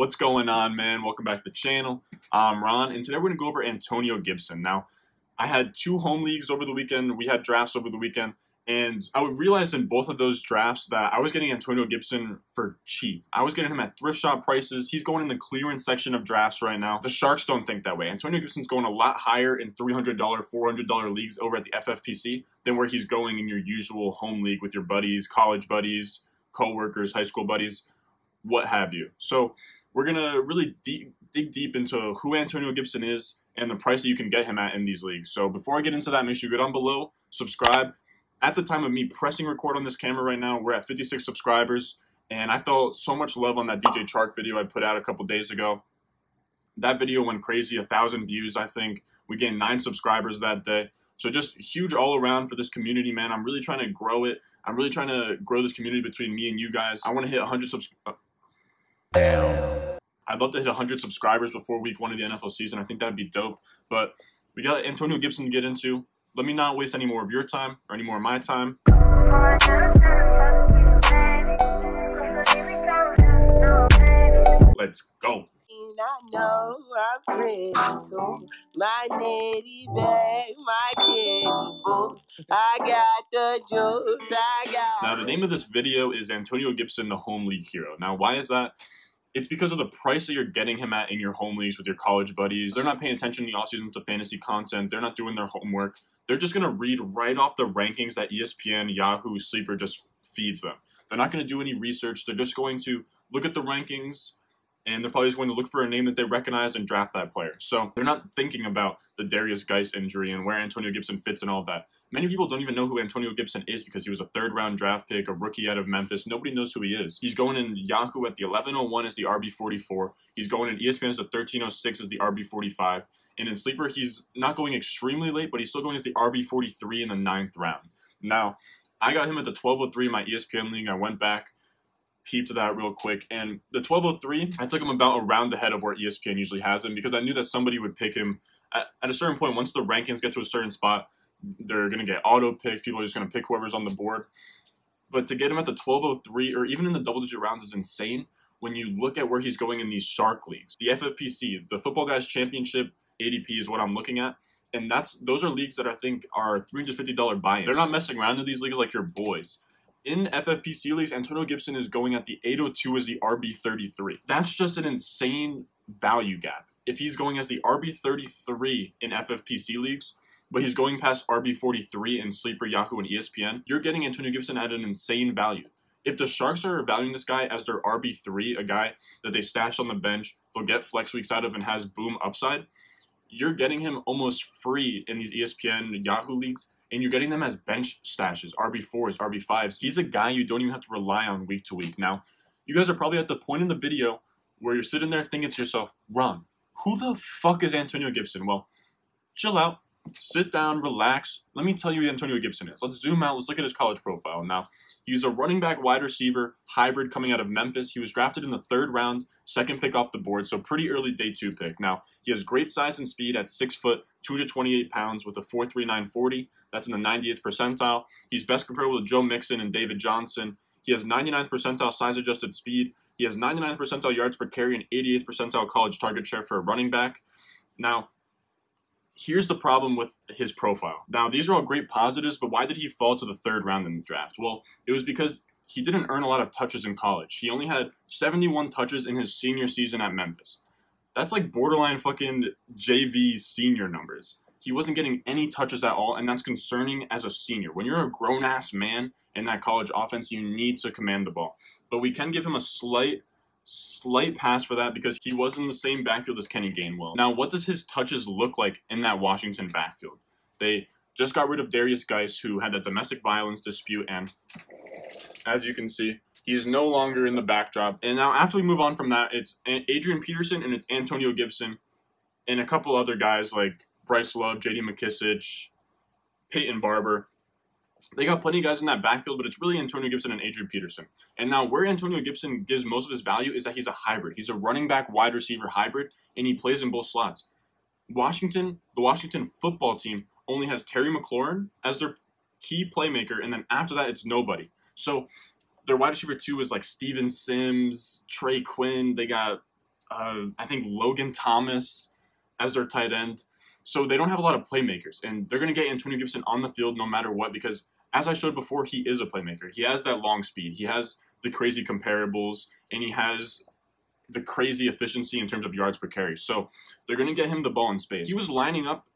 What's going on, man? Welcome back to the channel. I'm Ron, and today we're going to go over Antonio Gibson. Now, I had two home leagues over the weekend. We had drafts over the weekend, and I realized in both of those drafts that I was getting Antonio Gibson for cheap. I was getting him at thrift shop prices. He's going in the clearance section of drafts right now. The Sharks don't think that way. Antonio Gibson's going a lot higher in $300, $400 leagues over at the FFPC than where he's going in your usual home league with your buddies, college buddies, co-workers, high school buddies, what have you. So we're gonna really deep, dig deep into who Antonio Gibson is and the price that you can get him at in these leagues. So before I get into that, make sure you go down below, subscribe. At the time of me pressing record on this camera right now, we're at 56 subscribers, and I felt so much love on that DJ Chark video I put out a couple days ago. That video went crazy, a thousand views, I think. We gained nine subscribers that day. So just huge all around for this community, man. I'm really trying to grow it. I'm really trying to grow this community between me and you guys. I want to hit 100 subs. Uh, Damn. I'd love to hit 100 subscribers before week one of the NFL season. I think that'd be dope. But we got Antonio Gibson to get into. Let me not waste any more of your time or any more of my time. My nitty bag, my kitty boots. I got the juice. I got. Now, the name of this video is Antonio Gibson, the home league hero. Now, why is that? it's because of the price that you're getting him at in your home leagues with your college buddies. They're not paying attention in the offseason to fantasy content. They're not doing their homework. They're just going to read right off the rankings that ESPN, Yahoo, Sleeper just feeds them. They're not going to do any research. They're just going to look at the rankings, and they're probably just going to look for a name that they recognize and draft that player. So they're not thinking about the Derrius Guice injury and where Antonio Gibson fits and all that. Many people don't even know who Antonio Gibson is because he was a third round draft pick, a rookie out of Memphis. Nobody knows who he is. He's going in Yahoo at the 1101 as the RB44. He's going in ESPN as the 1306 as the RB45. And in Sleeper, he's not going extremely late, but he's still going as the RB43 in the ninth round. Now, I got him at the 1203 in my ESPN league. I went back peeped that real quick. And the 1203, I took him about a round ahead of where ESPN usually has him because I knew that somebody would pick him at, at a certain point. Once the rankings get to a certain spot, they're going to get auto picked. People are just going to pick whoever's on the board. But to get him at the 1203 or even in the double digit rounds is insane when you look at where he's going in these shark leagues. The FFPC, the Football Guys Championship ADP is what I'm looking at. And that's those are leagues that I think are $350 buy-in. They're not messing around in these leagues like your boys in FFPC leagues, Antonio Gibson is going at the 802 as the RB33. That's just an insane value gap. If he's going as the RB33 in FFPC leagues, but he's going past RB43 in Sleeper, Yahoo, and ESPN, you're getting Antonio Gibson at an insane value. If the Sharks are valuing this guy as their RB3, a guy that they stash on the bench, they'll get flex weeks out of and has boom upside, you're getting him almost free in these ESPN, Yahoo leagues and you're getting them as bench stashes, RB4s, RB5s. He's a guy you don't even have to rely on week to week. Now, you guys are probably at the point in the video where you're sitting there thinking to yourself, Ron, who the fuck is Antonio Gibson? Well, chill out sit down, relax. Let me tell you who Antonio Gibson is. Let's zoom out. Let's look at his college profile. Now, he's a running back wide receiver hybrid coming out of Memphis. He was drafted in the third round, second pick off the board, so pretty early day two pick. Now, he has great size and speed at six foot, two to 28 pounds with a 4.3940. That's in the 90th percentile. He's best comparable to Joe Mixon and David Johnson. He has 99th percentile size adjusted speed. He has 99th percentile yards per carry and 88th percentile college target share for a running back. Now, here's the problem with his profile. Now, these are all great positives, but why did he fall to the third round in the draft? Well, it was because he didn't earn a lot of touches in college. He only had 71 touches in his senior season at Memphis. That's like borderline fucking JV senior numbers. He wasn't getting any touches at all, and that's concerning as a senior. When you're a grown ass man in that college offense, you need to command the ball. But we can give him a slight slight pass for that because he was in the same backfield as Kenny Gainwell. Now, what does his touches look like in that Washington backfield? They just got rid of Derrius Guice, who had that domestic violence dispute, and as you can see, he's no longer in the backdrop. And now, after we move on from that, it's Adrian Peterson and it's Antonio Gibson, and a couple other guys like Bryce Love, J.D. McKissic, Peyton Barber. They got plenty of guys in that backfield, but it's really Antonio Gibson and Adrian Peterson. And now where Antonio Gibson gives most of his value is that he's a hybrid. He's a running back wide receiver hybrid, and he plays in both slots. Washington, the Washington football team only has Terry McLaurin as their key playmaker, and then after that, it's nobody. So their wide receiver two is like Steven Sims, Trey Quinn. They got uh, I think Logan Thomas as their tight end. So they don't have a lot of playmakers, and they're going to get Antonio Gibson on the field no matter what because, as I showed before, he is a playmaker. He has that long speed, he has the crazy comparables, and he has the crazy efficiency in terms of yards per carry. So they're going to get him the ball in space. He was lining up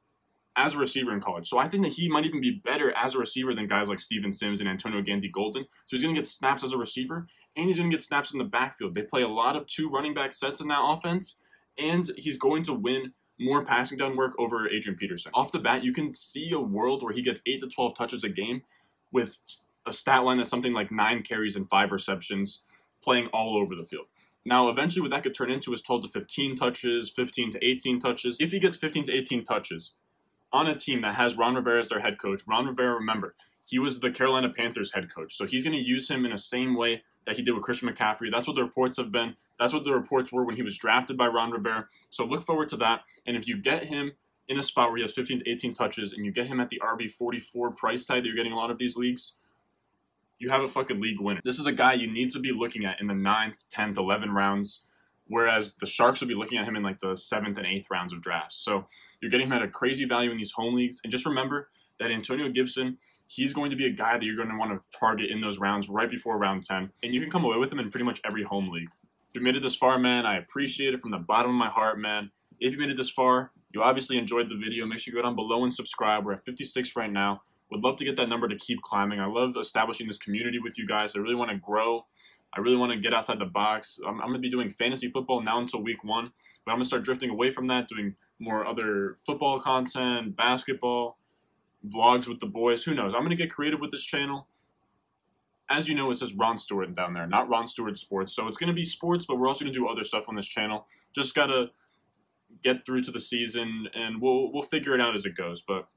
as a receiver in college. So I think that he might even be better as a receiver than guys like Steven Sims and Antonio Gandy Golden. So he's going to get snaps as a receiver, and he's going to get snaps in the backfield. They play a lot of two running back sets in that offense, and he's going to win more passing down work over Adrian Peterson. Off the bat, you can see a world where he gets 8 to 12 touches a game with a stat line that's something like 9 carries and 5 receptions playing all over the field. Now, eventually, what that could turn into is 12 to 15 touches, 15 to 18 touches. If he gets 15 to 18 touches on a team that has Ron Rivera as their head coach, Ron Rivera, remember, he was the Carolina Panthers head coach. So he's going to use him in the same way that he did with Christian McCaffrey. That's what the reports have been. That's what the reports were when he was drafted by Ron Rivera. So look forward to that. And if you get him in a spot where he has 15 to 18 touches and you get him at the RB 44 price tag that you're getting a lot of these leagues, you have a fucking league winner. This is a guy you need to be looking at in the 9th, 10th, 11th rounds, whereas the Sharks will be looking at him in like the 7th and 8th rounds of drafts. So you're getting him at a crazy value in these home leagues. And just remember that Antonio Gibson, he's going to be a guy that you're going to want to target in those rounds right before round 10. And you can come away with him in pretty much every home league. If you made it this far, man, I appreciate it from the bottom of my heart, man. If you made it this far, you obviously enjoyed the video. Make sure you go down below and subscribe. We're at 56 right now. Would love to get that number to keep climbing. I love establishing this community with you guys. I really want to grow. I really want to get outside the box. I'm, I'm going to be doing fantasy football now until week one, but I'm going to start drifting away from that, doing more other football content, basketball, vlogs with the boys. Who knows? I'm going to get creative with this channel. As you know, it says Ron Stewart down there, not Ron Stewart Sports. So it's going to be sports, but we're also going to do other stuff on this channel. Just got to get through to the season, and we'll we'll figure it out as it goes. But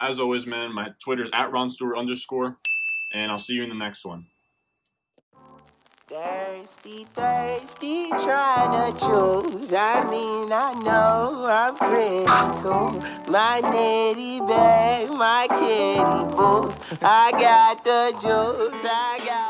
as always, man, my Twitter's at Ron Stewart underscore, and I'll see you in the next one. Thirsty, thirsty, trying to choose. I mean, I know I'm critical. My nitty bag, my kitty boots. I got the juice, I got.